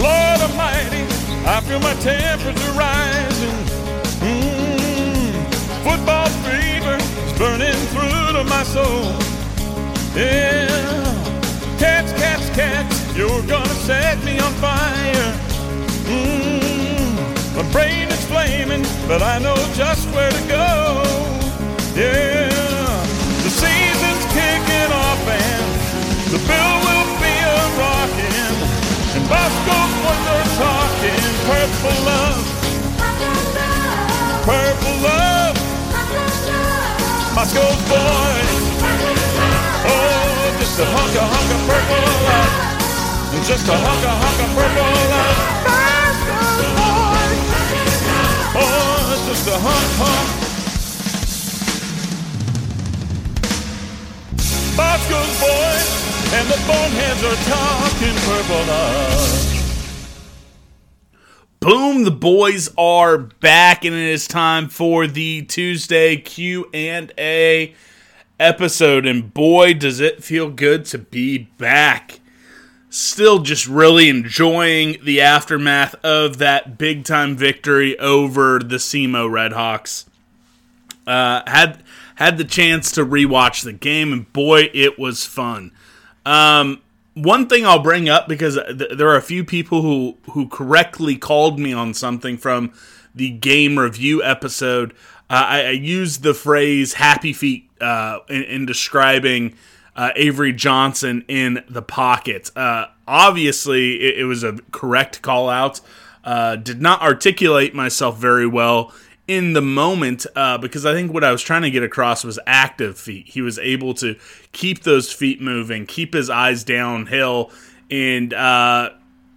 Lord Almighty, I feel my temperature rising. Mm, football fever is burning through to my soul. Yeah, cats, cats, cats, you're gonna set me on fire. Mm, my brain is flaming, but I know just where to go. Yeah, kicking the bill will be a rockin'. And Bosco's they're talking purple love, purple love. Bosco's boys, oh, just a hunk of hunk of purple love, just a hunk of hunk of purple love. Bosco's boys, oh, just a hunk hunk. Boys and the boneheads are talking purple love. Boom, the boys are back and it is time for the Tuesday Q&A episode and boy does it feel good to be back. Still just really enjoying the aftermath of that big time victory over the SEMO Redhawks. Uh, had had the chance to rewatch the game and boy it was fun. Um, one thing I'll bring up because th- there are a few people who who correctly called me on something from the game review episode. Uh, I, I used the phrase "happy feet" uh, in, in describing uh, Avery Johnson in the pocket. Uh, obviously, it, it, was a correct call out. Uh, did not articulate myself very well in the moment uh, because I think what I was trying to get across was active feet. He was able to keep those feet moving, keep his eyes downhill, and uh,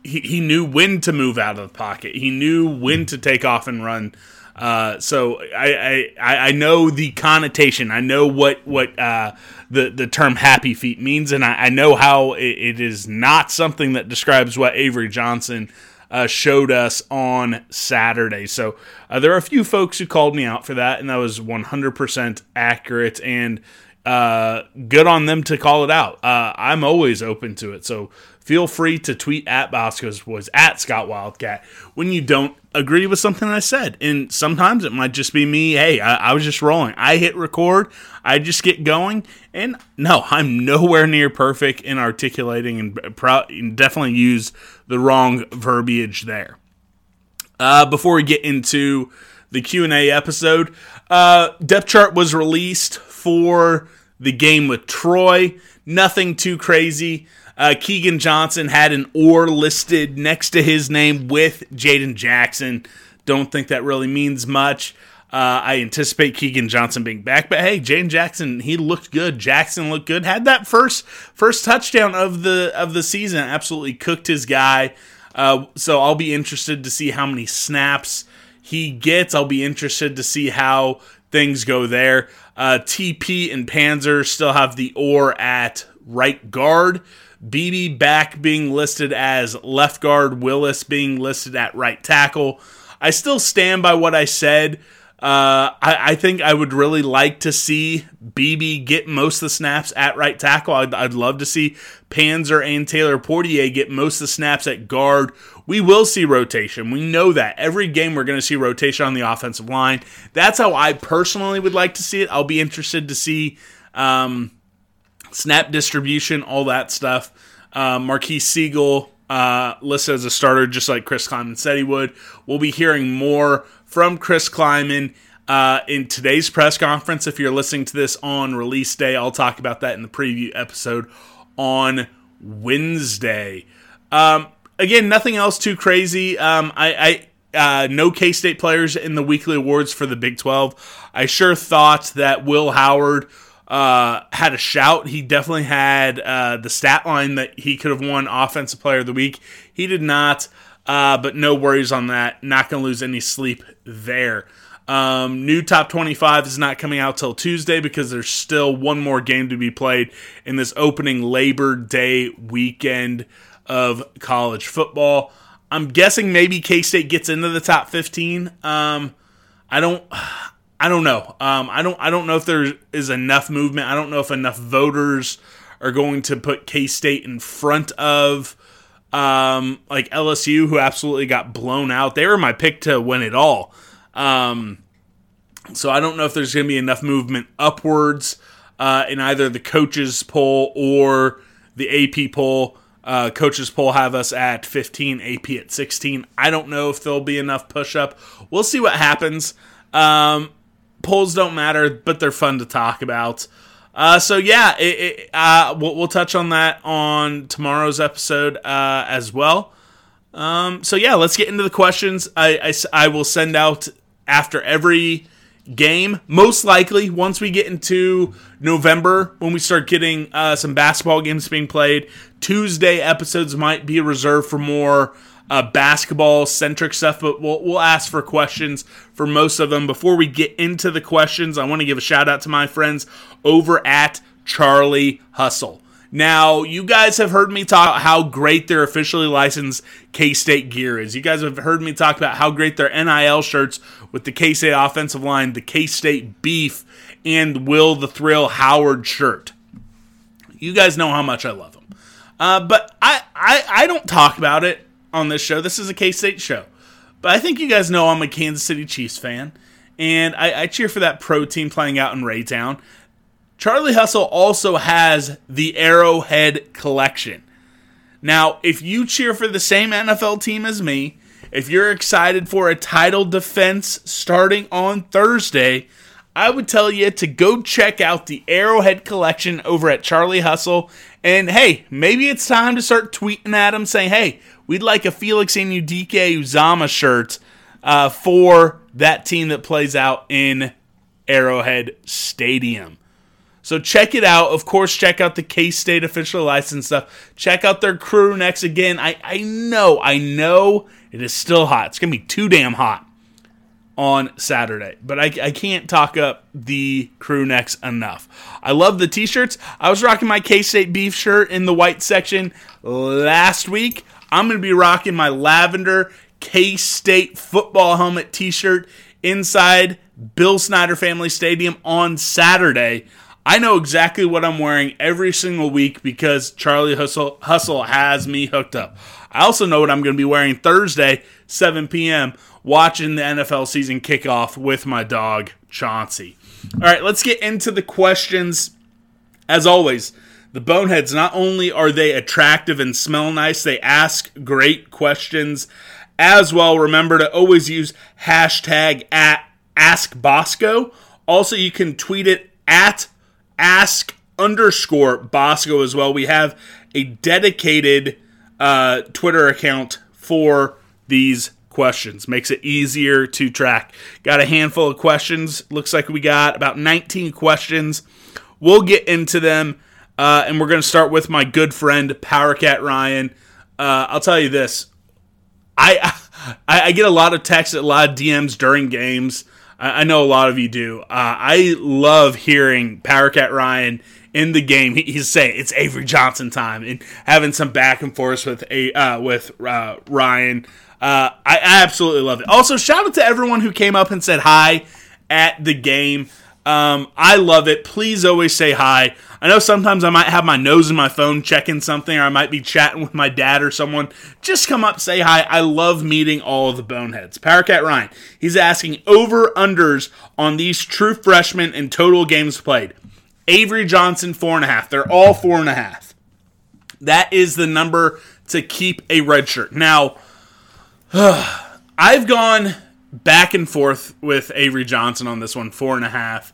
he, he knew when to move out of the pocket. He knew when to take off and run. Uh, so I, I I know the connotation. I know what what uh, the the term "happy feet" means, and I, I know how it, it is not something that describes what Avery Johnson uh, showed us on Saturday. So uh, there are a few folks who called me out for that, and that was 100% accurate and uh, good on them to call it out. Uh, I'm always open to it. So feel free to tweet at Bosco's was at Scott Wildcat when you don't agree with something I said. And sometimes it might just be me. Hey, I, I, was just rolling. I hit record. I just get going. And no, I'm nowhere near perfect in articulating and, pro- and definitely use the wrong verbiage there. Uh, before we get into the Q&A episode, uh, depth chart was released for the game with Troy. Nothing too crazy. Uh, Keagan Johnson had an or listed next to his name with Jaden Jackson. Don't think that really means much. Uh, I anticipate Keagan Johnson being back, but hey, Jaden Jackson, he looked good. Jackson looked good. Had that first first touchdown of the of the season. Absolutely cooked his guy. Uh, so I'll be interested to see how many snaps he gets. I'll be interested to see how things go there. Uh, TP and Panzer still have the or at right guard. Beebe back being listed as left guard, Willis being listed at right tackle. I still stand by what I said. Uh, I, I, think I would really like to see Beebe get most of the snaps at right tackle. I'd, I'd love to see Panzer and Taylor Poitier get most of the snaps at guard. We will see rotation. We know that. Every game we're going to see rotation on the offensive line. That's how I personally would like to see it. I'll be interested to see um, snap distribution, all that stuff. Uh, Marques Sigle uh, listed as a starter, just like Chris Klieman said he would. We'll be hearing more from Chris Klieman uh, in today's press conference. If you're listening to this on release day, I'll talk about that in the preview episode on Wednesday. Um, again, nothing else too crazy. Um, I, I uh, no K State players in the weekly awards for the Big 12. I sure thought that Will Howard uh, had a shout. He definitely had uh, the stat line that he could have won Offensive Player of the Week. He did not, uh, but no worries on that. Not going to lose any sleep there. Um, new top 25 is not coming out till Tuesday because there's still one more game to be played in this opening Labor Day weekend of college football. I'm guessing maybe K State gets into the top 15. Um, I don't. I don't know. Um, I don't. I don't know if there is enough movement. I don't know if enough voters are going to put K State in front of um, like LSU, who absolutely got blown out. They were my pick to win it all. Um, so I don't know if there's going to be enough movement upwards uh, in either the coaches poll or the AP poll. Uh, coaches poll have us at 15, AP at 16. I don't know if there'll be enough push up. We'll see what happens. Um, polls don't matter, but they're fun to talk about. Uh, so yeah, it, it, uh, we'll, we'll, touch on that on tomorrow's episode uh, as well. Um, so yeah, let's get into the questions. I, I, I will send out after every game. Most likely, once we get into November, when we start getting uh, some basketball games being played, Tuesday episodes might be reserved for more uh, basketball centric stuff, but we'll, we'll ask for questions for most of them. Before we get into the questions, I want to give a shout out to my friends over at Charlie Hustle. Now, you guys have heard me talk how great their officially licensed K State gear is. You guys have heard me talk about how great their NIL shirts with the K State offensive line, the K State beef, and Will the Thrill Howard shirt. You guys know how much I love them. Uh, but I, I, I don't talk about it on this show. This is a K State show. But I think you guys know I'm a Kansas City Chiefs fan. And I, I cheer for that pro team playing out in Raytown. Charlie Hustle also has the Arrowhead collection. Now, if you cheer for the same NFL team as me, if you're excited for a title defense starting on Thursday, I would tell you to go check out the Arrowhead collection over at Charlie Hustle. And hey, maybe it's time to start tweeting at him saying, hey, we'd like a Felix Anudike-Uzomah shirt uh, for that team that plays out in Arrowhead Stadium. So check it out. Of course, check out the K State official license stuff. Check out their crew necks again. I, I know, I know it is still hot. It's going to be too damn hot on Saturday, but I, I can't talk up the crew necks enough. I love the t shirts. I was rocking my K State beef shirt in the white section last week. I'm going to be rocking my lavender K State football helmet t shirt inside Bill Snyder Family Stadium on Saturday. I know exactly what I'm wearing every single week because Charlie Hustle, Hustle has me hooked up. I also know what I'm going to be wearing Thursday, 7 p.m., watching the NFL season kickoff with my dog, Chauncey. All right, let's get into the questions. As always, the Boneheads, not only are they attractive and smell nice, they ask great questions as well. Remember to always use hashtag at AskBosco. Also, you can tweet it at ask underscore Bosco as well. We have a dedicated uh, Twitter account for these questions. Makes it easier to track. Got a handful of questions. Looks like we got about 19 questions. We'll get into them, uh, and we're going to start with my good friend Powercat Ryan. Uh, I'll tell you this: I, I I get a lot of texts, a lot of DMs during games I know a lot of you do. Uh, I love hearing Powercat Ryan in the game, he, he's saying it's Avery Johnson time and having some back and forth with a uh, with uh, Ryan. Uh, I, absolutely love it. Also, shout out to everyone who came up and said hi at the game. Um, I love it. Please always say hi. I know sometimes I might have my nose in my phone checking something, or I might be chatting with my dad or someone. Just come up, say hi. I love meeting all of the boneheads. Powercat Ryan, he's asking over unders on these true freshmen and total games played. Avery Johnson, four and a half. They're all four and a half. That is the number to keep a red shirt. Now, I've gone back and forth with Avery Johnson on this one, four and a half.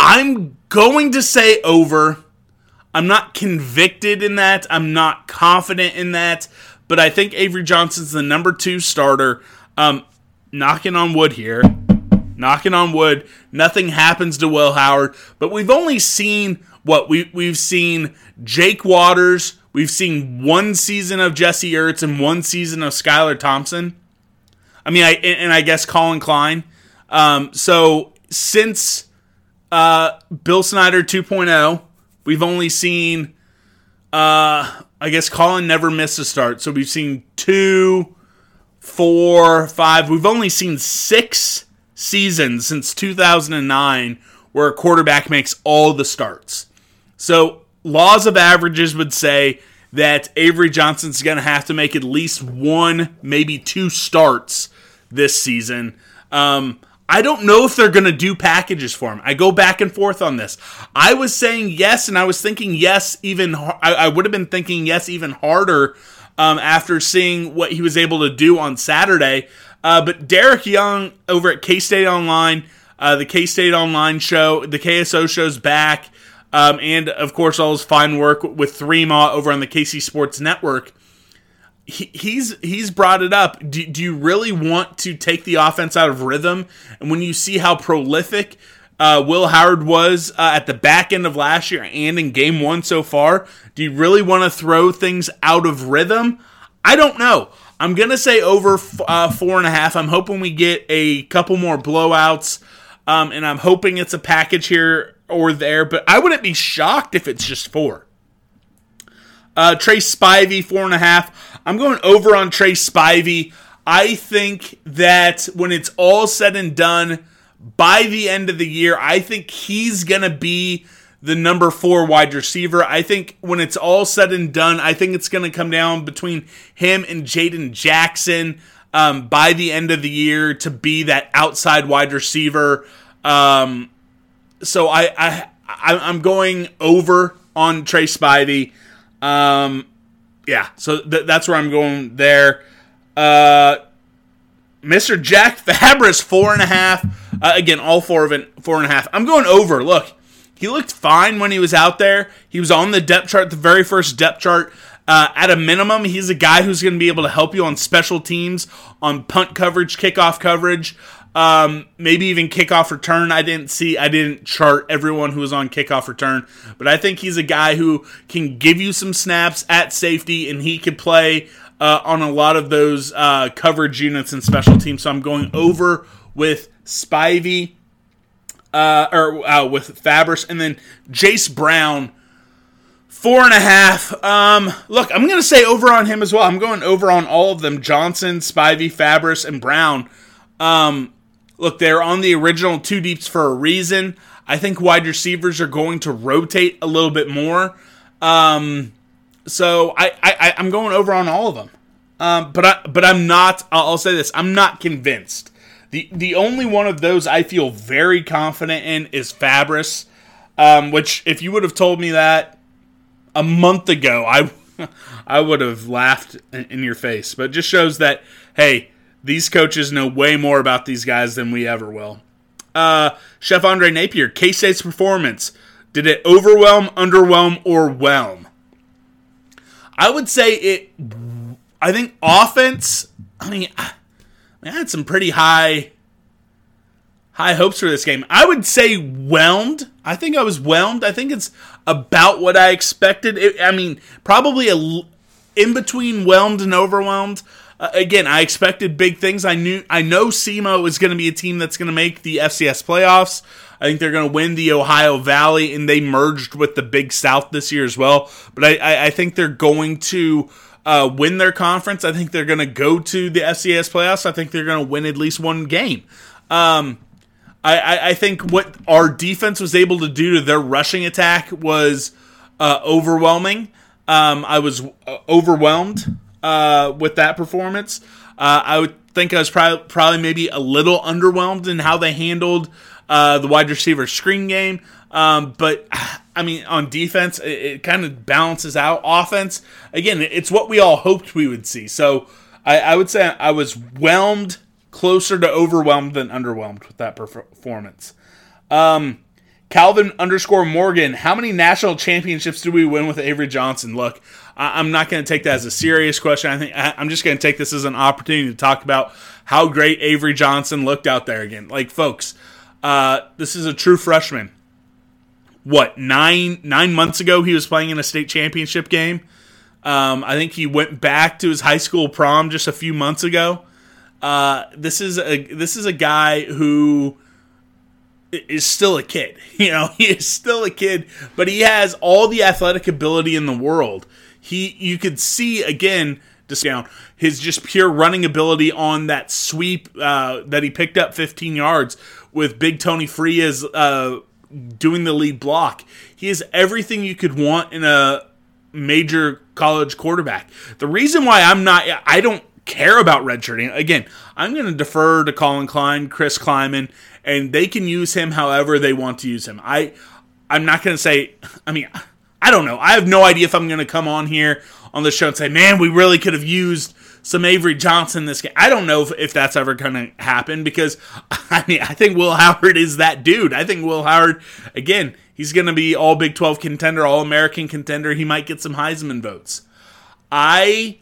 I'm going to say over. I'm not convicted in that. I'm not confident in that. But I think Avery Johnson's the number two starter. Um, knocking on wood here. Knocking on wood. Nothing happens to Will Howard. But we've only seen what we we've seen Jake Waters. We've seen one season of Jesse Ertz and one season of Skylar Thompson. I mean, I and I guess Collin Klein. Um, so since uh, Bill Snyder 2.0. We've only seen, uh, I guess Collin never missed a start. So we've seen two, four, five. We've only seen six seasons since 2009 where a quarterback makes all the starts. So laws of averages would say that Avery Johnson's going to have to make at least one, maybe two starts this season. Um, I don't know if they're going to do packages for him. I go back and forth on this. I was saying yes, and I was thinking yes, even I, I would have been thinking yes even harder um, after seeing what he was able to do on Saturday. Uh, but Derek Young over at K State Online, uh, the K State Online show, the KSO show's back, um, and of course all his fine work with Three Ma over on the KC Sports Network he, he's he's brought it up. Do, do you really want to take the offense out of rhythm? And when you see how prolific uh, Will Howard was uh, at the back end of last year and in game one so far, do you really want to throw things out of rhythm? I don't know. I'm going to say over f- uh, four and a half. I'm hoping we get a couple more blowouts, um, and I'm hoping it's a package here or there, but I wouldn't be shocked if it's just four. Uh, Trey Spivey, four and a half. I'm going over on Trey Spivey. I think that when it's all said and done, by the end of the year, I think he's going to be the number four wide receiver. I think when it's all said and done, I think it's going to come down between him and Jaden Jackson um, by the end of the year to be that outside wide receiver. Um, so I, I, I am going over on Trey Spivey. Um, yeah, so th- that's where I'm going there. Uh, Mr. Jack Fabris, four and a half. Uh, again, all four of it, four and a half. I'm going over. Look, he looked fine when he was out there. He was on the depth chart, the very first depth chart. Uh, at a minimum, he's a guy who's going to be able to help you on special teams, on punt coverage, kickoff coverage um, maybe even kickoff return. I didn't see, I didn't chart everyone who was on kickoff return, but I think he's a guy who can give you some snaps at safety, and he could play uh, on a lot of those uh, coverage units and special teams. So I'm going over with Spivey, uh, or uh, with Fabris, and then Jayce Brown. Four and a half. Um, look, I'm going to say over on him as well. I'm going over on all of them: Johnson, Spivey, Fabris, and Brown. Um, Look, they're on the original two deeps for a reason. I think wide receivers are going to rotate a little bit more. Um, so I, I I'm going over on all of them. Um, but I but I'm not. I'll say this: I'm not convinced. the The only one of those I feel very confident in is Fabris. Um, which, if you would have told me that a month ago, I I would have laughed in your face. But just shows that hey, these coaches know way more about these guys than we ever will. uh, Chef Andre Napier, K State's performance. Did it overwhelm, underwhelm, or whelm? I would say it. I think offense. I mean, I had some pretty high, high hopes for this game. I would say whelmed. I think I was whelmed. I think it's about what I expected. It, I mean, probably a in between whelmed and overwhelmed. Uh, again, I expected big things. I knew I know SEMO is going to be a team that's going to make the FCS playoffs. I think they're going to win the Ohio Valley, and they merged with the Big South this year as well. But I, I, I think they're going to uh, win their conference. I think they're going to go to the FCS playoffs. I think they're going to win at least one game. Um, I, I, I, think what our defense was able to do to their rushing attack was uh, overwhelming. Um, I was uh, overwhelmed uh, with that performance. Uh, I would think I was probably, probably maybe a little underwhelmed in how they handled uh, the wide receiver screen game. Um, but I mean, on defense, it, it kind of balances out. Offense, again, it's what we all hoped we would see. So I, I would say I was whelmed, closer to overwhelmed than underwhelmed with that performance. Um, Calvin underscore Morgan, how many national championships do we win with Avery Johnson? Look, I, am not going to take that as a serious question. I think I, I'm just going to take this as an opportunity to talk about how great Avery Johnson looked out there again. Like, folks, uh, this is a true freshman. What nine nine months ago he was playing in a state championship game. Um, I think he went back to his high school prom just a few months ago. Uh, this is a this is a guy who is still a kid. You know, he is still a kid, but he has all the athletic ability in the world. He you could see again down his just pure running ability on that sweep uh, that he picked up 15 yards with Big Tony Frias uh, doing the lead block. He is everything you could want in a major college quarterback. The reason why I'm not, I don't care about redshirting. Again, I'm going to defer to Collin Klein, Chris Klieman, and they can use him however they want to use him. I, I'm not going to say. I mean, I don't know. I have no idea if I'm going to come on here on the show and say, "Man, we really could have used some Avery Johnson this game. I don't know if, if that's ever going to happen because I mean I think Will Howard is that dude. I think Will Howard again he's going to be all Big 12 contender, all American contender. He might get some Heisman votes. I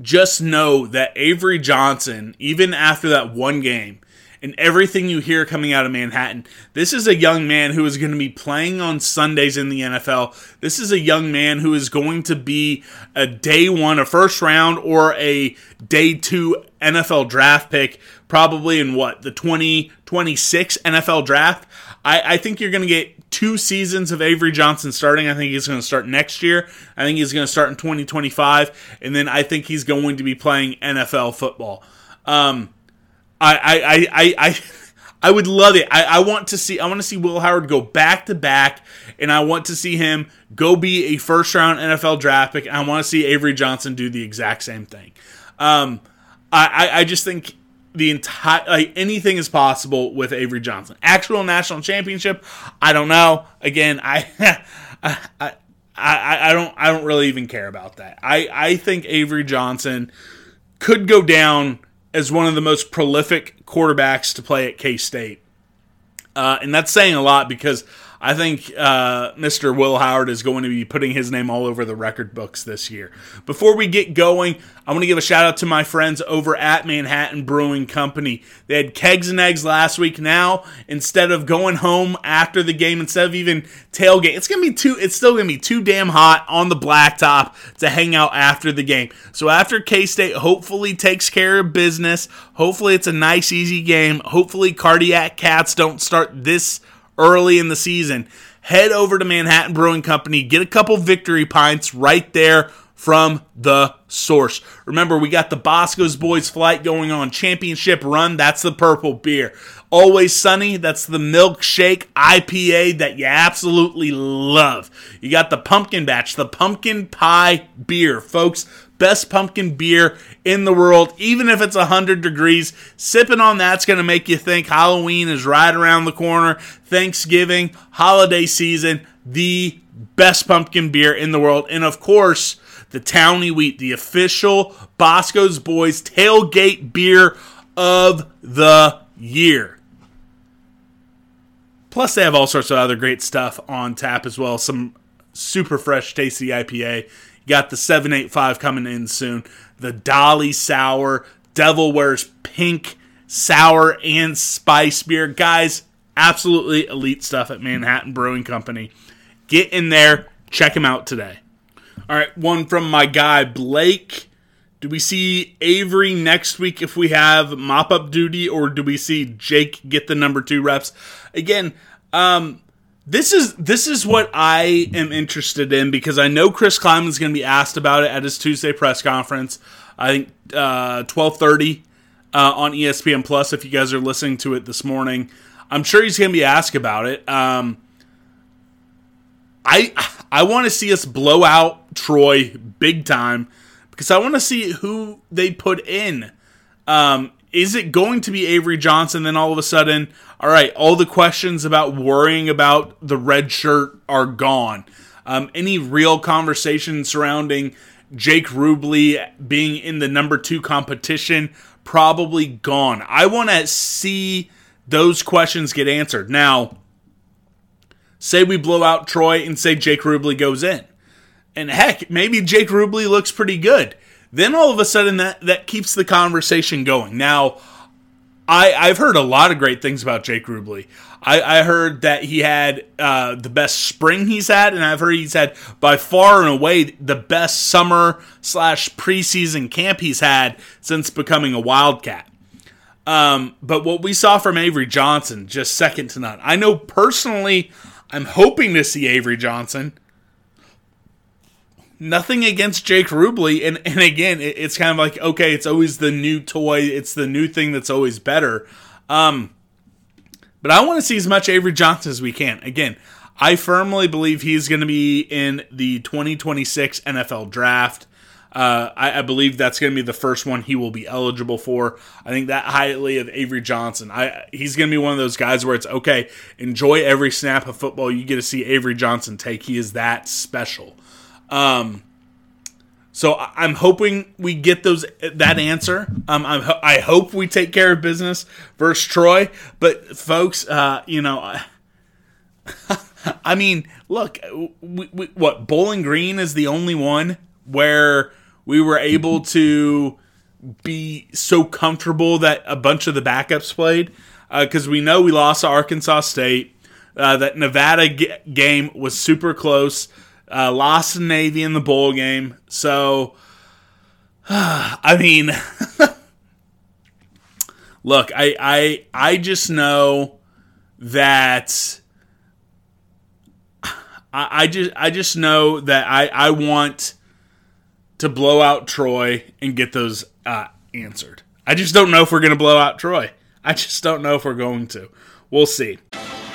just know that Avery Johnson, even after that one game, and everything you hear coming out of Manhattan. This is a young man who is going to be playing on Sundays in the NFL. This is a young man who is going to be a day one, a first round, or a day two NFL draft pick, probably in what, the 2026 NFL draft. I, I think you're going to get two seasons of Avery Johnson starting. I think he's going to start next year. I think he's going to start in 2025. And then I think he's going to be playing NFL football. Um, I I I I, I would love it. I, I want to see I want to see Will Howard go back to back, and I want to see him go be a first round NFL draft pick. I want to see Avery Johnson do the exact same thing. Um, I, I, I just think the entire like anything is possible with Avery Johnson. Actual national championship, I don't know. Again, I, I, I, I, don't I don't really even care about that. I, I think Avery Johnson could go down as one of the most prolific quarterbacks to play at K State. Uh, and that's saying a lot because I think uh, Mr. Will Howard is going to be putting his name all over the record books this year. Before we get going, I want to give a shout out to my friends over at Manhattan Brewing Company. They had kegs and eggs last week. Now, instead of going home after the game, instead of even tailgate, it's gonna be too. It's still gonna be too damn hot on the blacktop to hang out after the game. So after K State hopefully takes care of business, hopefully it's a nice easy game. Hopefully cardiac cats don't start this early in the season, head over to Manhattan Brewing Company, get a couple victory pints right there from the source. Remember, we got the Bosco's Boys flight going on, championship run. That's the purple beer. Always Sunny, that's the milkshake IPA that you absolutely love. You got the pumpkin batch, the pumpkin pie beer, folks best pumpkin beer in the world, even if it's 100 degrees. Sipping on that's going to make you think Halloween is right around the corner, Thanksgiving, holiday season, the best pumpkin beer in the world. And of course, the Towny Wheat, the official Bosco's Boys tailgate beer of the year. Plus, they have all sorts of other great stuff on tap as well. Some super fresh, tasty IPA. Got the 785 coming in soon. The Dolly Sour, Devil Wears Pink, Sour, and Spice Beer. Guys, absolutely elite stuff at Manhattan Brewing Company. Get in there, check them out today. All right, one from my guy Blake. Do we see Avery next week if we have mop up duty, or do we see Jake get the number two reps? Again, um, this is this is what I am interested in because I know Chris Klieman's going to be asked about it at his Tuesday press conference. I think uh, twelve thirty uh, on ESPN Plus. If you guys are listening to it this morning, I'm sure he's going to be asked about it. Um, I I want to see us blow out Troy big time because I want to see who they put in. Um, is it going to be Avery Johnson? Then all of a sudden, all right, all the questions about worrying about the red shirt are gone. Um, any real conversation surrounding Jake Rubley being in the number two competition probably gone. I want to see those questions get answered. Now, say we blow out Troy and say Jake Rubley goes in. And heck, maybe Jake Rubley looks pretty good. Then all of a sudden that, that keeps the conversation going. Now, I, I've heard a lot of great things about Jake Rubley. I, I heard that he had uh, the best spring he's had, and I've heard he's had by far and away the best summer slash preseason camp he's had since becoming a Wildcat. Um, but what we saw from Avery Johnson, just second to none. I know personally, I'm hoping to see Avery Johnson nothing against Jake Rubley, and and again, it, it's kind of like okay, it's always the new toy, it's the new thing that's always better. Um, but I want to see as much Avery Johnson as we can. Again, I firmly believe he's going to be in the 2026 NFL draft. Uh, I, I, believe that's going to be the first one he will be eligible for. I think that highly of Avery Johnson. I he's going to be one of those guys where it's okay. Enjoy every snap of football you get to see Avery Johnson take. He is that special. Um, so I'm hoping we get those that answer. Um, I'm, i hope we take care of business versus Troy. But folks, uh, you know, I mean, look, we, we, what Bowling Green is the only one where we were able to be so comfortable that a bunch of the backups played because uh, we know we lost to Arkansas State. Uh, that Nevada g- game was super close. Uh, lost to Navy in the bowl game. So, I mean, look, I, I, I just know that. I, I just, I just know that I, I want to blow out Troy and get those uh, answered. I just don't know if we're going to blow out Troy. I just don't know if we're going to. We'll see.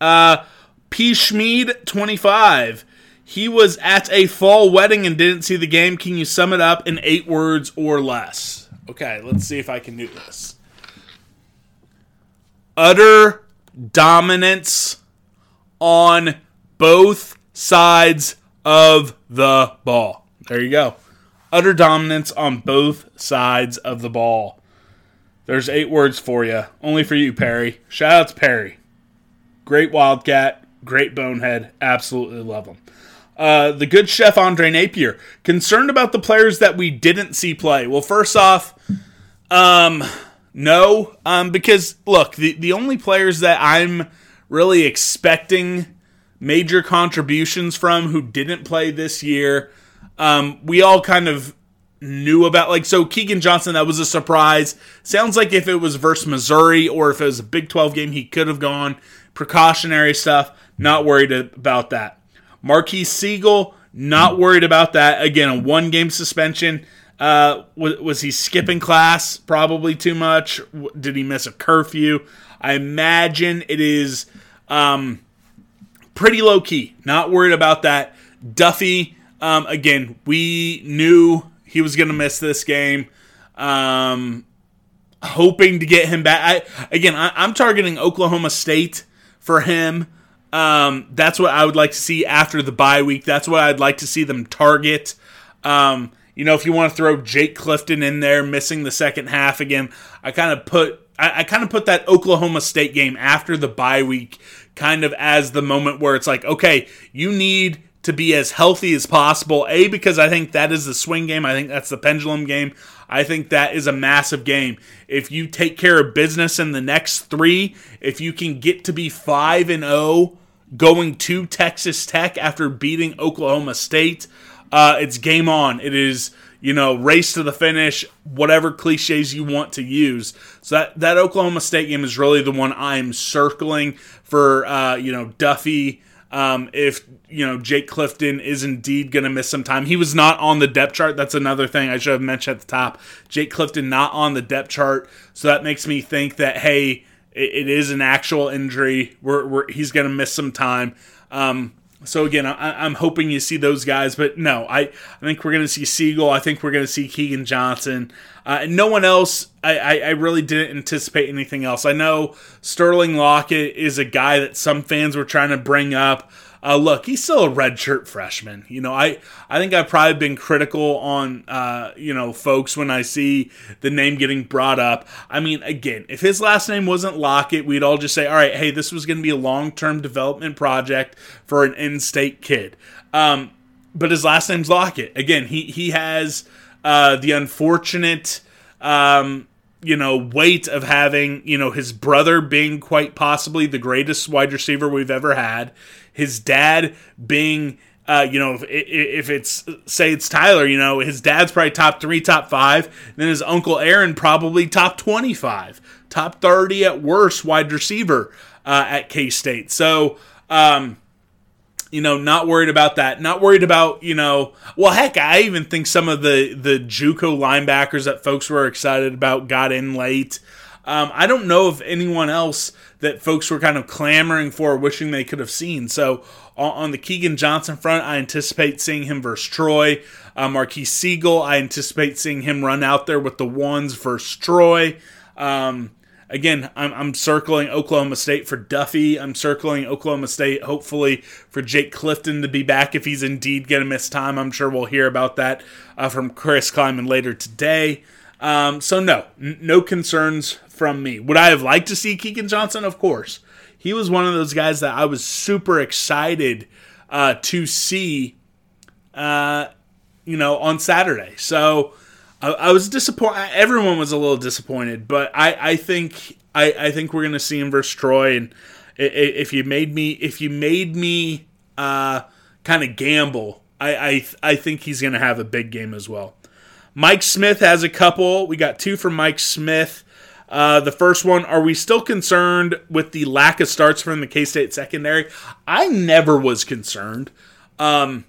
Uh, P. Schmid, 25. He was at a fall wedding and didn't see the game. Can you sum it up in eight words or less? Okay, let's see if I can do this. Utter dominance on both sides of the ball. There you go. Utter dominance on both sides of the ball. There's eight words for you. Only for you, Perry. Shout out to Perry. Great Wildcat, great Bonehead. Absolutely love him. Uh, the good chef Andre Napier concerned about the players that we didn't see play. Well, first off, um, no, um, because look, the the only players that I'm really expecting major contributions from who didn't play this year, um, we all kind of knew about. Like, so Keagan Johnson, that was a surprise. Sounds like if it was versus Missouri or if it was a Big 12 game, he could have gone precautionary stuff. Not worried about that. Marques Sigle, not worried about that. Again, a one game suspension. Uh, was, was he skipping class? Probably too much. Did he miss a curfew? I imagine it is um, pretty low key. Not worried about that. Duffy, um, again, we knew he was going to miss this game. Um, hoping to get him back. I, again, I, am targeting Oklahoma State for him. Um, that's what I would like to see after the bye week. That's what I'd like to see them target. Um, you know, if you want to throw Jake Clifton in there, missing the second half again, I kind of put I, I kind of put that Oklahoma State game after the bye week kind of as the moment where it's like, okay, you need to be as healthy as possible. A, because I think that is the swing game. I think that's the pendulum game. I think that is a massive game. If you take care of business in the next three, if you can get to be 5 and 0 going to Texas Tech after beating Oklahoma State, uh, it's game on. It is you know race to the finish, whatever cliches you want to use. So that that Oklahoma State game is really the one I'm circling for. Uh, you know Duffy. Um, if you know Jake Clifton is indeed going to miss some time, he was not on the depth chart. That's another thing I should have mentioned at the top. Jake Clifton not on the depth chart, so that makes me think that hey, it, it is an actual injury. We're, we're he's going to miss some time. Um, so again, I, am hoping you see those guys, but no, I, I think we're going to see Sigle. I think we're going to see Keagan Johnson, uh, no one else. I, I, I, really didn't anticipate anything else. I know Sterling Lockett is a guy that some fans were trying to bring up. Uh, look, he's still a redshirt freshman. You know, I, I think I've probably been critical on, uh, you know, folks when I see the name getting brought up. I mean, again, if his last name wasn't Lockett, we'd all just say, all right, hey, this was going to be a long term development project for an in state kid. Um, but his last name's Lockett. Again, he, he has uh, the unfortunate. Um, you know, weight of having, you know, his brother being quite possibly the greatest wide receiver we've ever had his dad being uh, you know, if, if, it's say it's Tyler, you know, his dad's probably top three, top five. Then his uncle Aaron probably top twenty-five, top thirty at worst wide receiver uh, at K State. So, um, you know, not worried about that. Not worried about you know. Well, heck, I even think some of the the JUCO linebackers that folks were excited about got in late. Um, I don't know if anyone else that folks were kind of clamoring for, wishing they could have seen. So on the Keagan Johnson front, I anticipate seeing him versus Troy. Uh, Marques Sigle, I anticipate seeing him run out there with the ones versus Troy. Um, again, I'm, I'm, circling Oklahoma State for Duffy. I'm circling Oklahoma State, hopefully, for Jake Clifton to be back if he's indeed going to miss time. I'm sure we'll hear about that uh, from Chris Klieman later today. Um, so, no, n- no concerns from me. Would I have liked to see Keagan Johnson? Of course. He was one of those guys that I was super excited uh, to see, uh, you know, on Saturday. So I, I, was disappointed. Everyone was a little disappointed, but I, I think I, I think we're gonna see him versus Troy. And if you made me, if you made me uh, kind of gamble, I, I I think he's gonna have a big game as well. Mike Smith has a couple. We got two from Mike Smith. Uh, the first one, are we still concerned with the lack of starts from the K State secondary? I never was concerned. Um,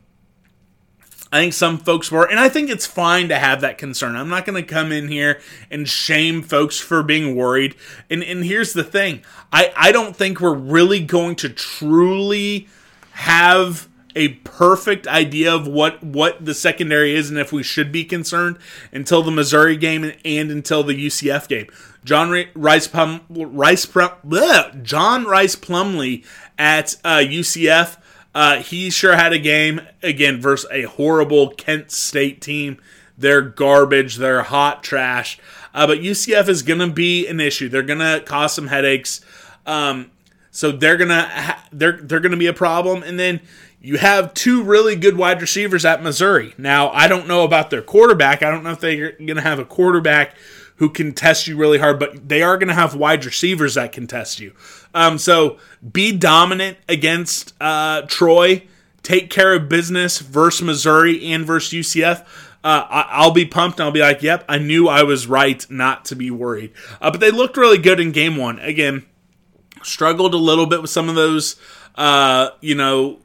I think some folks were, and I think it's fine to have that concern. I'm not going to come in here and shame folks for being worried. And and here's the thing: I I don't think we're really going to truly have a perfect idea of what what the secondary is and if we should be concerned until the Missouri game and, and until the UCF game. John Rice Plum, Rice bleh, John Rhys Plumlee at uh, UCF. Uh, he sure had a game again versus a horrible Kent State team. They're garbage. They're hot trash. Uh, but UCF is going to be an issue. They're going to cause some headaches. Um, so they're gonna ha- they're they're gonna be a problem. And then you have two really good wide receivers at Missouri. Now I don't know about their quarterback. I don't know if they're gonna have a quarterback who can test you really hard, but they are going to have wide receivers that can test you. Um, so be dominant against uh, Troy. Take care of business versus Missouri and versus UCF. Uh, I- will be pumped I'll be like, yep, I knew I was right not to be worried. Uh, but they looked really good in game one. Again, struggled a little bit with some of those, uh, you know,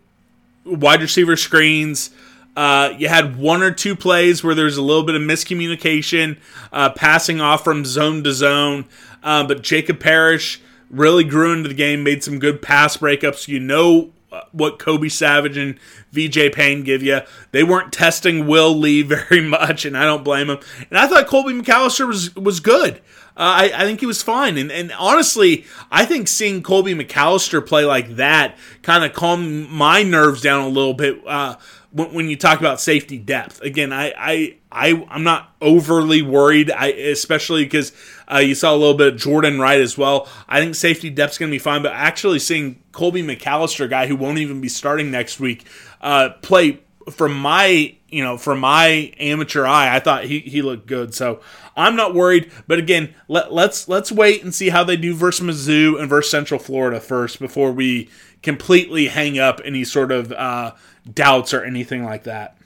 wide receiver screens. Uh, you had one or two plays where there's a little bit of miscommunication, uh, passing off from zone to zone. Uh, but Jacob Parrish really grew into the game, made some good pass breakups. You know what Kobe Savage and VJ Payne give you. They weren't testing Will Lee very much, and I don't blame them. And I thought Colby McAllister was was good. Uh, I, I think he was fine. And, and honestly, I think seeing Colby McAllister play like that kind of calmed my nerves down a little bit. Uh, when, when you talk about safety depth. Again, I, I, I I'm not overly worried. I especially because uh, you saw a little bit of Jordan Wright as well. I think safety depth's going to be fine. But actually seeing Colby McAllister, guy who won't even be starting next week, uh, play from my you know from my amateur eye, I thought he, he looked good. So I'm not worried. But again, let, let's let's wait and see how they do versus Mizzou and versus Central Florida first before we completely hang up any sort of uh, doubts or anything like that.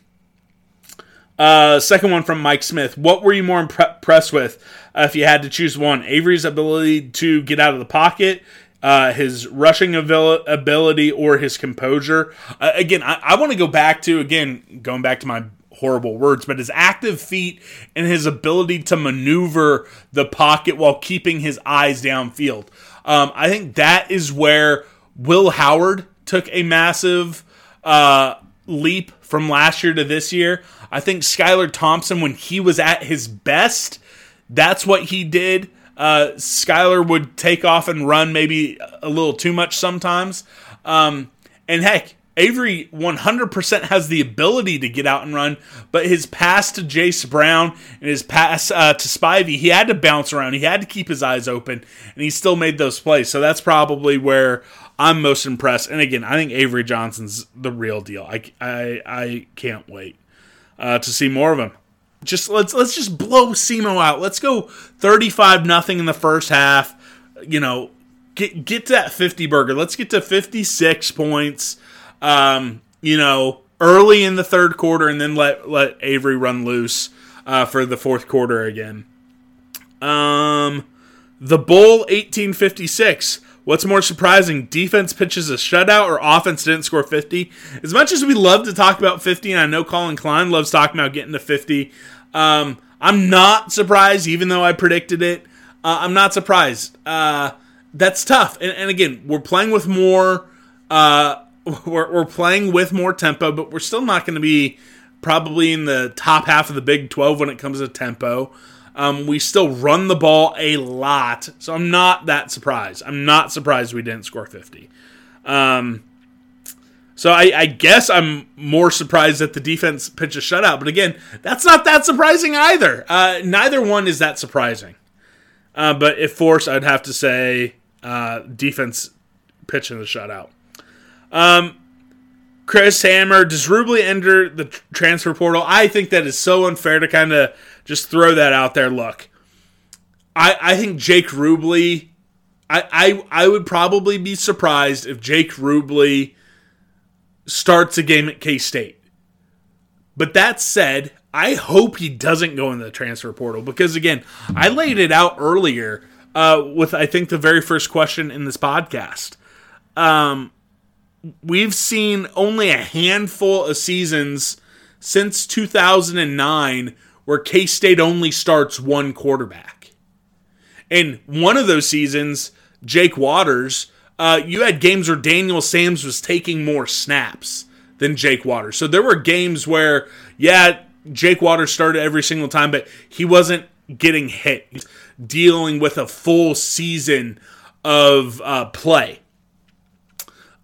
Uh, second one from Mike Smith. What were you more impressed with uh, if you had to choose one? Avery's ability to get out of the pocket, uh, his rushing ability, or his composure. Uh, again, I, I want to go back to, again, going back to my horrible words, but his active feet and his ability to maneuver the pocket while keeping his eyes downfield. Um, I think that is where Will Howard took a massive uh, leap from last year to this year. I think Skylar Thompson, when he was at his best, that's what he did. Uh, Skylar would take off and run maybe a little too much sometimes. Um, and heck, Avery 100% has the ability to get out and run, but his pass to Jayce Brown and his pass uh, to Spivey, he had to bounce around. He had to keep his eyes open, and he still made those plays. So that's probably where I'm most impressed. And again, I think Avery Johnson's the real deal. I, I, I can't wait uh, to see more of him. Just let's let's just blow SEMO out. Let's go 35 nothing in the first half. You know, get get to that 50 burger. Let's get to 56 points. Um, you know, early in the third quarter, and then let let Avery run loose uh, for the fourth quarter again. Um, the Bull 1856. What's more surprising, defense pitches a shutout or offense didn't score 50? As much as we love to talk about 50, and I know Collin Klein loves talking about getting to 50, um, I'm not surprised, even though I predicted it. Uh, I'm not surprised. Uh, that's tough. And, and, again, we're playing with more. Uh, we're, we're playing with more tempo, but we're still not going to be probably in the top half of the Big 12 when it comes to tempo. Um, we still run the ball a lot, so I'm not that surprised. I'm not surprised we didn't score 50. Um, so I, I, guess I'm more surprised that the defense pitched a shutout, but again, that's not that surprising either. Uh, neither one is that surprising. Uh, but if forced, I'd have to say uh, defense pitching the shutout. Um, Chris Hammer, does Rubley enter the transfer portal? I think that is so unfair to kind of just throw that out there. Look, I, I think Jake Rubley, I, I, I would probably be surprised if Jake Rubley starts a game at K State. But that said, I hope he doesn't go in the transfer portal because, again, I laid it out earlier uh, with, I think, the very first question in this podcast. Um, we've seen only a handful of seasons since 2009 where K State only starts one quarterback. And one of those seasons, Jake Waters, uh, you had games where Daniel Sams was taking more snaps than Jake Waters. So there were games where, yeah, Jake Waters started every single time, but he wasn't getting hit, dealing with a full season of uh, play.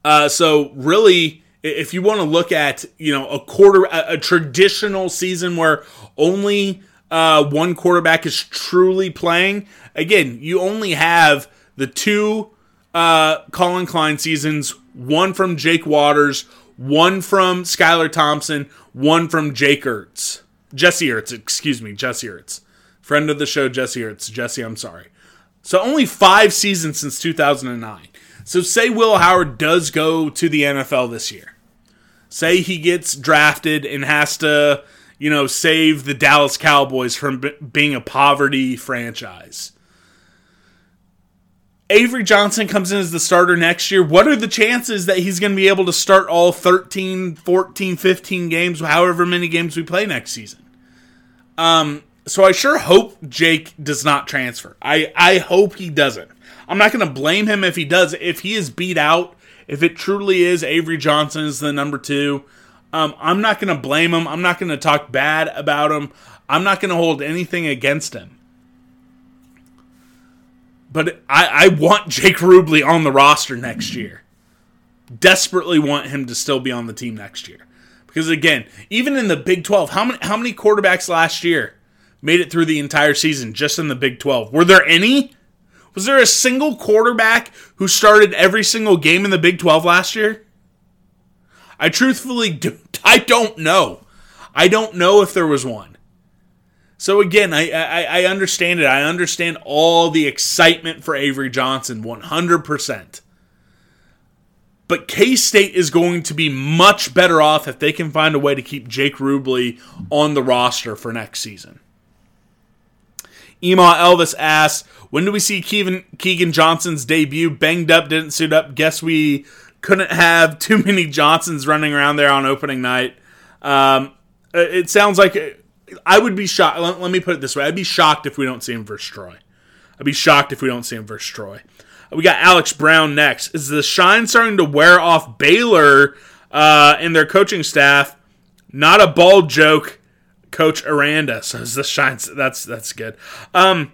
Uh, so really, if you want to look at you know a quarter a, a traditional season where only uh, one quarterback is truly playing, again, you only have the two uh, Collin Klein seasons, one from Jake Waters, one from Skylar Thompson, one from Jake Ertz. Jesse Ertz, excuse me, Jesse Ertz. Friend of the show, Jesse Ertz. Jesse, I'm sorry. So only five seasons since 2009. So say Will Howard does go to the NFL this year. Say he gets drafted and has to, you know, save the Dallas Cowboys from b- being a poverty franchise. Avery Johnson comes in as the starter next year. What are the chances that he's going to be able to start all 13, 14, 15 games, however many games we play next season? Um, so I sure hope Jake does not transfer. I, I hope he doesn't. I'm not going to blame him if he does. If he is beat out if it truly is Avery Johnson is the number two, um, I'm not going to blame him. I'm not going to talk bad about him. I'm not going to hold anything against him. But I, I want Jake Rubley on the roster next year. Desperately want him to still be on the team next year. Because again, even in the Big 12, how many how many quarterbacks last year made it through the entire season just in the Big 12? Were there any? Was there a single quarterback who started every single game in the Big 12 last year? I truthfully do, I don't know. I don't know if there was one. So again, I, I, I understand it. I understand all the excitement for Avery Johnson, 100%. But K State is going to be much better off if they can find a way to keep Jake Rubley on the roster for next season. Ema Elvis asks, when do we see Keagan, Keagan Johnson's debut? Banged up, didn't suit up. Guess we couldn't have too many Johnsons running around there on opening night. Um, it sounds like I would be shocked. Let, let, me put it this way: I'd be shocked if we don't see him versus Troy. I'd be shocked if we don't see him versus Troy. We got Alex Brown next. Is the shine starting to wear off Baylor uh, and their coaching staff? Not a bald joke, Coach Aranda. So is the shine? That's that's good. Um,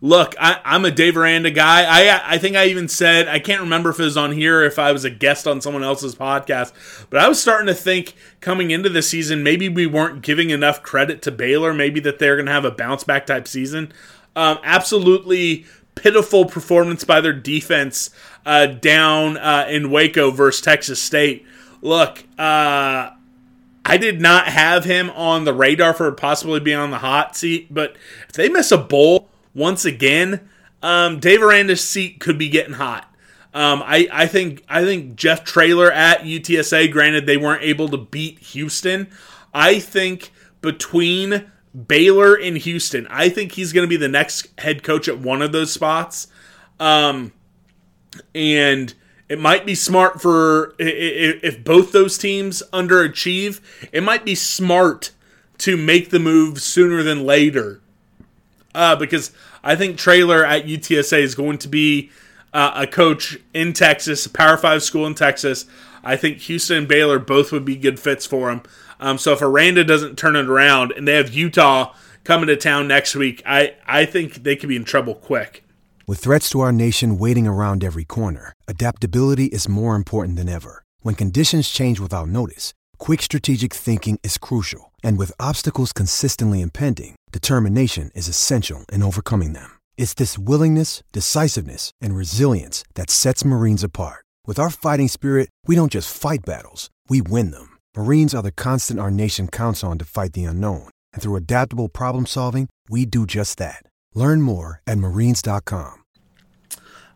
look, I, am a Dave Aranda guy. I I think I even said I can't remember if it was on here, if I was a guest on someone else's podcast, but I was starting to think coming into the season maybe we weren't giving enough credit to Baylor. Maybe that they're going to have a bounce back type season. Um, absolutely pitiful performance by their defense uh, down uh, in Waco versus Texas State. Look, uh, I did not have him on the radar for possibly being on the hot seat, but if they miss a bowl once again, um, Dave Aranda's seat could be getting hot. Um, I, I think I think Jeff Traylor at UTSA. Granted, they weren't able to beat Houston. I think between Baylor and Houston. I think he's going to be the next head coach at one of those spots. Um, and it might be smart for if both those teams underachieve, it might be smart to make the move sooner than later. Uh, because I think Traylor at UTSA is going to be uh, a coach in Texas, a Power Five school in Texas. I think Houston and Baylor both would be good fits for him. Um, so if Aranda doesn't turn it around and they have Utah coming to town next week, I, I think they could be in trouble quick. With threats to our nation waiting around every corner, adaptability is more important than ever. When conditions change without notice, quick strategic thinking is crucial. And with obstacles consistently impending, determination is essential in overcoming them. It's this willingness, decisiveness, and resilience that sets Marines apart. With our fighting spirit, we don't just fight battles, we win them. Marines are the constant our nation counts on to fight the unknown. And through adaptable problem solving, we do just that. Learn more at marines.com.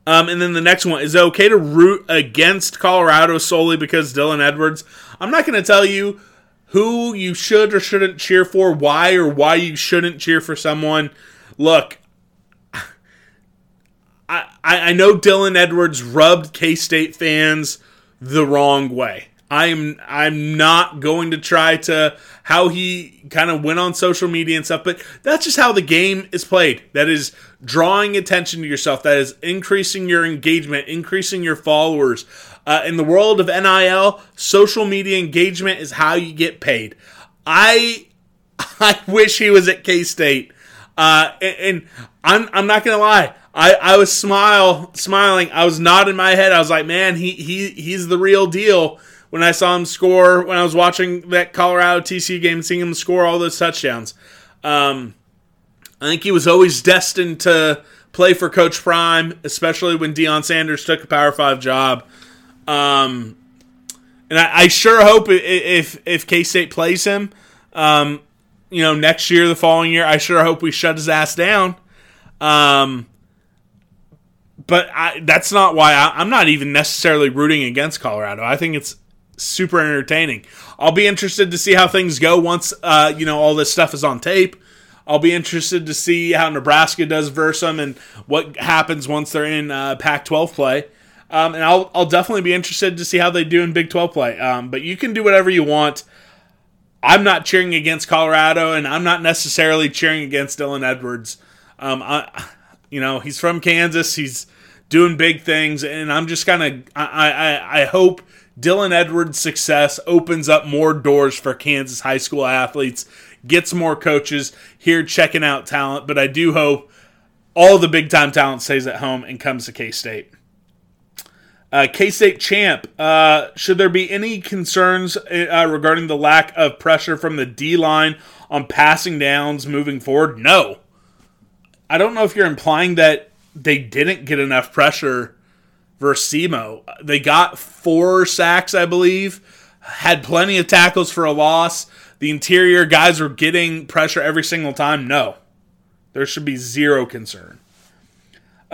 Um, and then the next one is it okay to root against Colorado solely because Dylan Edwards? I'm not going to tell you who you should or shouldn't cheer for, why or why you shouldn't cheer for someone. Look, I, I know Dylan Edwards rubbed K State fans the wrong way. I'm I'm not going to try to how he kind of went on social media and stuff, but that's just how the game is played. That is drawing attention to yourself. That is increasing your engagement, increasing your followers. Uh, in the world of NIL, social media engagement is how you get paid. I I wish he was at K State, uh, and, and I'm I'm not gonna lie. I, I was smile smiling. I was nodding my head. I was like, man, he he he's the real deal when I saw him score when I was watching that Colorado TCU game, seeing him score all those touchdowns. Um, I think he was always destined to play for Coach Prime, especially when Deion Sanders took a Power Five job. Um, and I, I, sure hope if if K State plays him, um, you know, next year, the following year, I sure hope we shut his ass down. Um, but I, that's not why I, I'm not even necessarily rooting against Colorado. I think it's super entertaining. I'll be interested to see how things go once uh, you know all this stuff is on tape. I'll be interested to see how Nebraska does versus them and what happens once they're in uh, Pac-12 play. Um, and I'll I'll definitely be interested to see how they do in Big 12 play. Um, but you can do whatever you want. I'm not cheering against Colorado, and I'm not necessarily cheering against Dylan Edwards. Um, I, you know, he's from Kansas. He's doing big things, and I'm just kind of I, I I hope Dylan Edwards' success opens up more doors for Kansas high school athletes, gets more coaches here checking out talent. But I do hope all the big time talent stays at home and comes to K State. Uh, K State champ. Uh, should there be any concerns uh, regarding the lack of pressure from the D line on passing downs moving forward? No. I don't know if you're implying that they didn't get enough pressure versus SEMO. They got four sacks, I believe, had plenty of tackles for a loss. The interior guys were getting pressure every single time. No. There should be zero concern.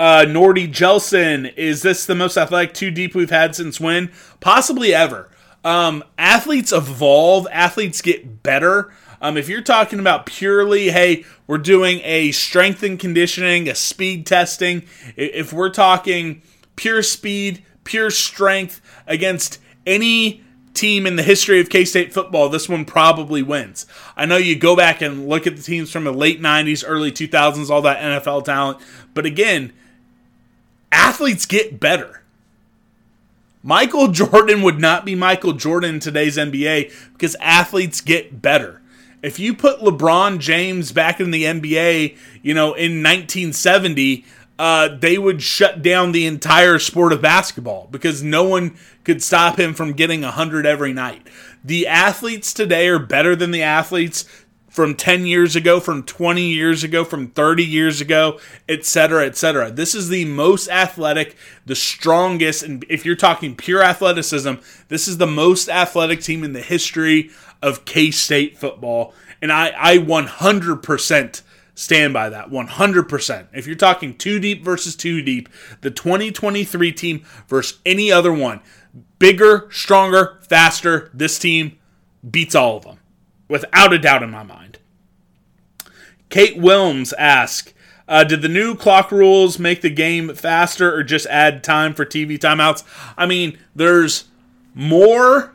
Uh, Nordy Jelson, is this the most athletic two deep we've had since when? Possibly ever. Um, athletes evolve, athletes get better. Um, if you're talking about purely, hey, we're doing a strength and conditioning, a speed testing, if we're talking pure speed, pure strength against any team in the history of K State football, this one probably wins. I know you go back and look at the teams from the late 90s, early 2000s, all that NFL talent, but again, athletes get better. Michael Jordan would not be Michael Jordan in today's NBA because athletes get better. If you put LeBron James back in the NBA, you know, in 1970, uh, they would shut down the entire sport of basketball because no one could stop him from getting 100 every night. The athletes today are better than the athletes from 10 years ago, from 20 years ago, from 30 years ago, etc., etc. This is the most athletic, the strongest, and if you're talking pure athleticism, this is the most athletic team in the history of K State football. And I, I 100% stand by that 100%. If you're talking two deep versus two deep, the 2023 team versus any other one, bigger, stronger, faster, this team beats all of them without a doubt in my mind. Kate Wilms asks, uh, did the new clock rules make the game faster or just add time for TV timeouts? I mean, there's more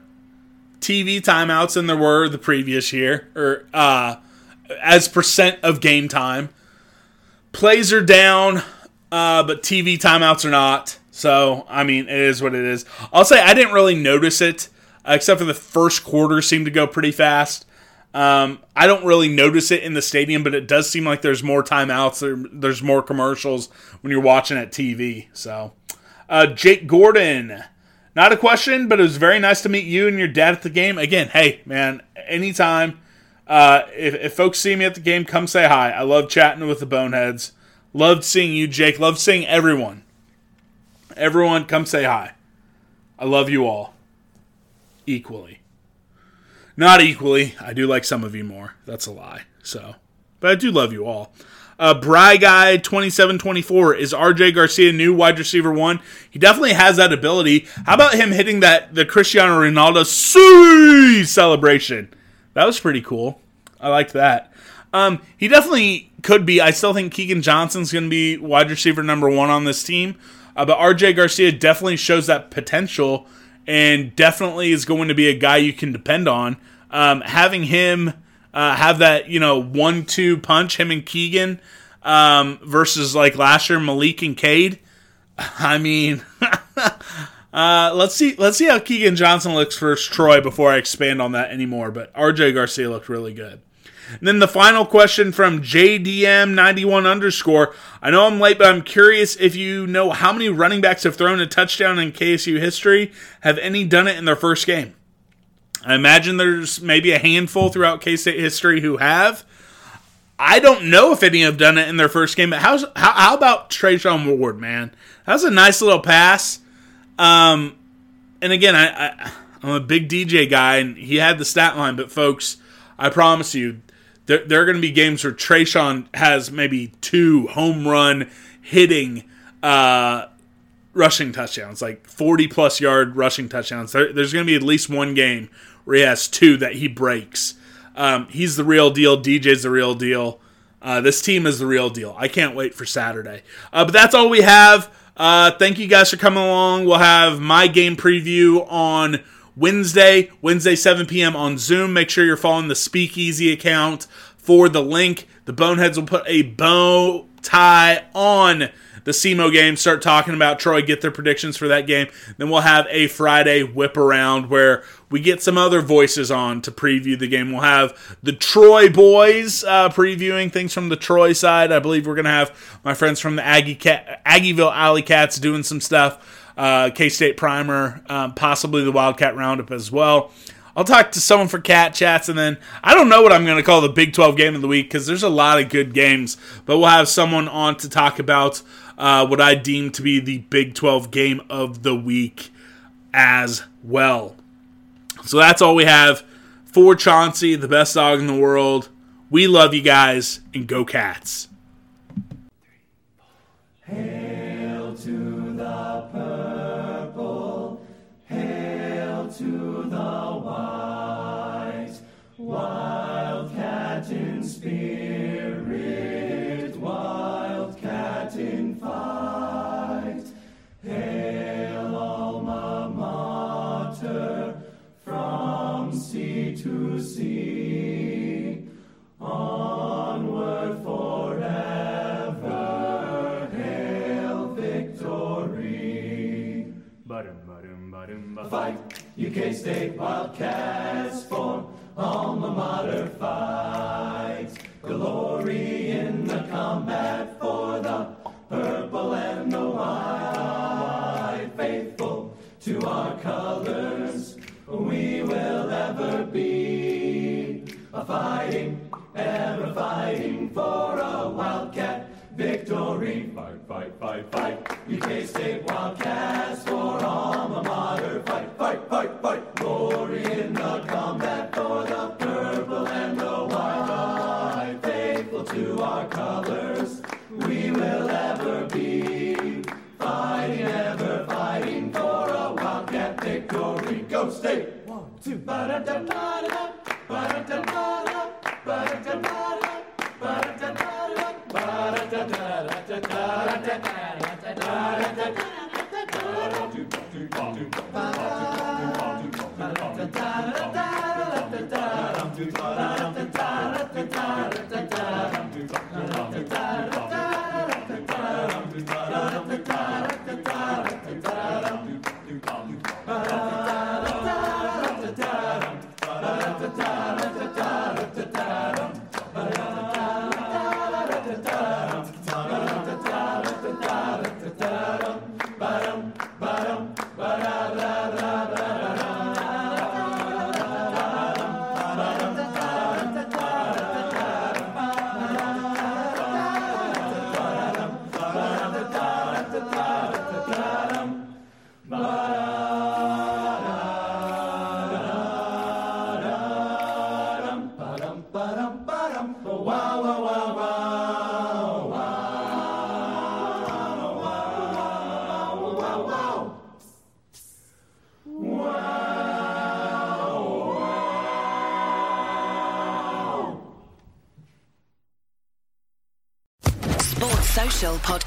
TV timeouts than there were the previous year, or uh, as percent of game time. Plays are down, uh, but TV timeouts are not. So, I mean, it is what it is. I'll say I didn't really notice it, uh, except for the first quarter seemed to go pretty fast. Um, I don't really notice it in the stadium, but it does seem like there's more timeouts. There, there's more commercials when you're watching at TV. So, uh, Jake Gordon, not a question, but it was very nice to meet you and your dad at the game. Again, hey man, anytime uh, if, if folks see me at the game, come say hi. I love chatting with the Boneheads. Loved seeing you, Jake. Loved seeing everyone. Everyone, come say hi. I love you all. Equally. Not equally. I do like some of you more. That's a lie. So, but I do love you all. Uh, Bry Guy 2724 is RJ Garcia new wide receiver one. He definitely has that ability. How about him hitting that the Cristiano Ronaldo celebration? That was pretty cool. I liked that. Um, he definitely could be. I still think Keagan Johnson's going to be wide receiver number one on this team. Uh, but RJ Garcia definitely shows that potential and definitely is going to be a guy you can depend on. Um, having him uh, have that, you know, one two punch, him and Keagan um, versus like last year, Malik and Kade. I mean, Uh, let's see. Let's see how Keagan Johnson looks versus Troy before I expand on that anymore. But RJ Garcia looked really good. And then the final question from JDM91 underscore. I know I'm late, but I'm curious if you know how many running backs have thrown a touchdown in KSU history. Have any done it in their first game? I imagine there's maybe a handful throughout K State history who have. I don't know if any have done it in their first game, but how's, how, how about Treshaun Ward, man? That was a nice little pass. Um, and again, I, I I'm a big DJ guy, and he had the stat line. But folks, I promise you, there, there are going to be games where Treshaun has maybe two home run hitting uh, rushing touchdowns, like 40 plus yard rushing touchdowns. There, there's going to be at least one game where he has two that he breaks. Um, he's the real deal. DJ's the real deal. Uh, this team is the real deal. I can't wait for Saturday. Uh, but that's all we have. Uh, thank you guys for coming along. We'll have my game preview on Wednesday, Wednesday 7 p.m. on Zoom. Make sure you're following the Speakeasy account for the link. The Boneheads will put a bow tie on the SEMO game, start talking about Troy, get their predictions for that game. Then we'll have a Friday whip around where we get some other voices on to preview the game. We'll have the Troy boys uh, previewing things from the Troy side. I believe we're going to have my friends from the Aggie Cat, Aggieville Alley Cats doing some stuff. Uh, K State Primer, um, possibly the Wildcat Roundup as well. I'll talk to someone for cat chats, and then I don't know what I'm going to call the Big 12 game of the week because there's a lot of good games, but we'll have someone on to talk about uh, what I deem to be the Big 12 game of the week as well. So that's all we have for Chauncey, the best dog in the world. We love you guys, and go cats. Hail State Wildcats for alma mater fight. Glory in the combat for the purple and the white. Faithful to our colors, we will ever be. A fighting, ever fighting for a Wildcat victory. Fight, fight, fight, fight. UK State Wildcats for alma mater. Fight, fight, fight, fight. In the combat for the purple and the white. Faithful to our colors, we will ever be. Fighting, ever fighting for a Wildcat victory. Go State! One, two, ba-da-da-da-da, ba-da-da-da-da,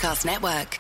Podcast Network.